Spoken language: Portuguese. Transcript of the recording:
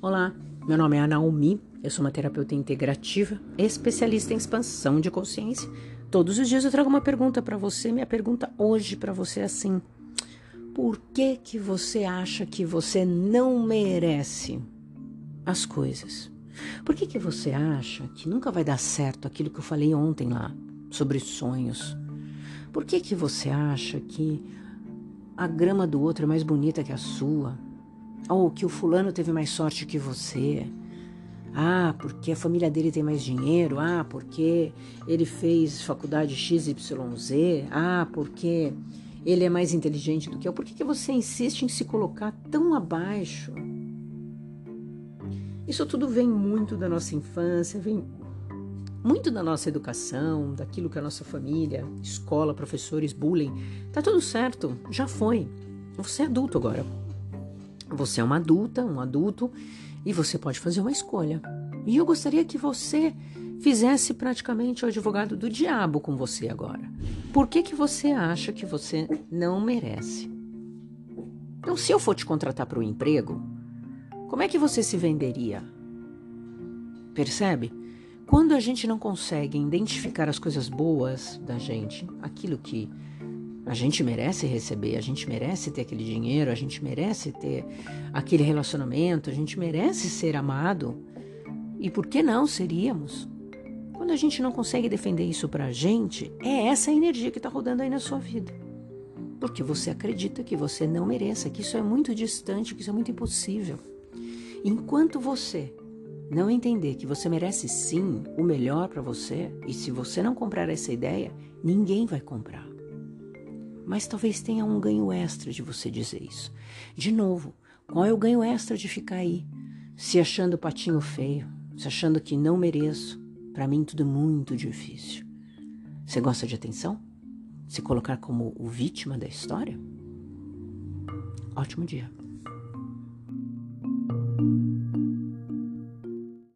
Olá, meu nome é Naomi, eu sou uma terapeuta integrativa, especialista em expansão de consciência. Todos os dias eu trago uma pergunta para você. Minha pergunta hoje para você é assim: por que que você acha que você não merece as coisas? Por que que você acha que nunca vai dar certo aquilo que eu falei ontem lá sobre sonhos? Por que que você acha que a grama do outro é mais bonita que a sua? Ou que o fulano teve mais sorte que você. Ah, porque a família dele tem mais dinheiro. Ah, porque ele fez faculdade XYZ. Ah, porque ele é mais inteligente do que eu. Por que, que você insiste em se colocar tão abaixo? Isso tudo vem muito da nossa infância, vem muito da nossa educação, daquilo que a nossa família, escola, professores, bullying. Tá tudo certo, já foi. Você é adulto agora. Você é uma adulta, um adulto, e você pode fazer uma escolha. E eu gostaria que você fizesse praticamente o advogado do diabo com você agora. Por que, que você acha que você não merece? Então, se eu for te contratar para o emprego, como é que você se venderia? Percebe? Quando a gente não consegue identificar as coisas boas da gente, aquilo que a gente merece receber, a gente merece ter aquele dinheiro, a gente merece ter aquele relacionamento, a gente merece ser amado. E por que não seríamos? Quando a gente não consegue defender isso pra gente, é essa a energia que tá rodando aí na sua vida. Porque você acredita que você não mereça, que isso é muito distante, que isso é muito impossível. Enquanto você não entender que você merece sim o melhor para você, e se você não comprar essa ideia, ninguém vai comprar. Mas talvez tenha um ganho extra de você dizer isso. De novo, qual é o ganho extra de ficar aí, se achando patinho feio, se achando que não mereço? Para mim, tudo é muito difícil. Você gosta de atenção? Se colocar como o vítima da história? Ótimo dia.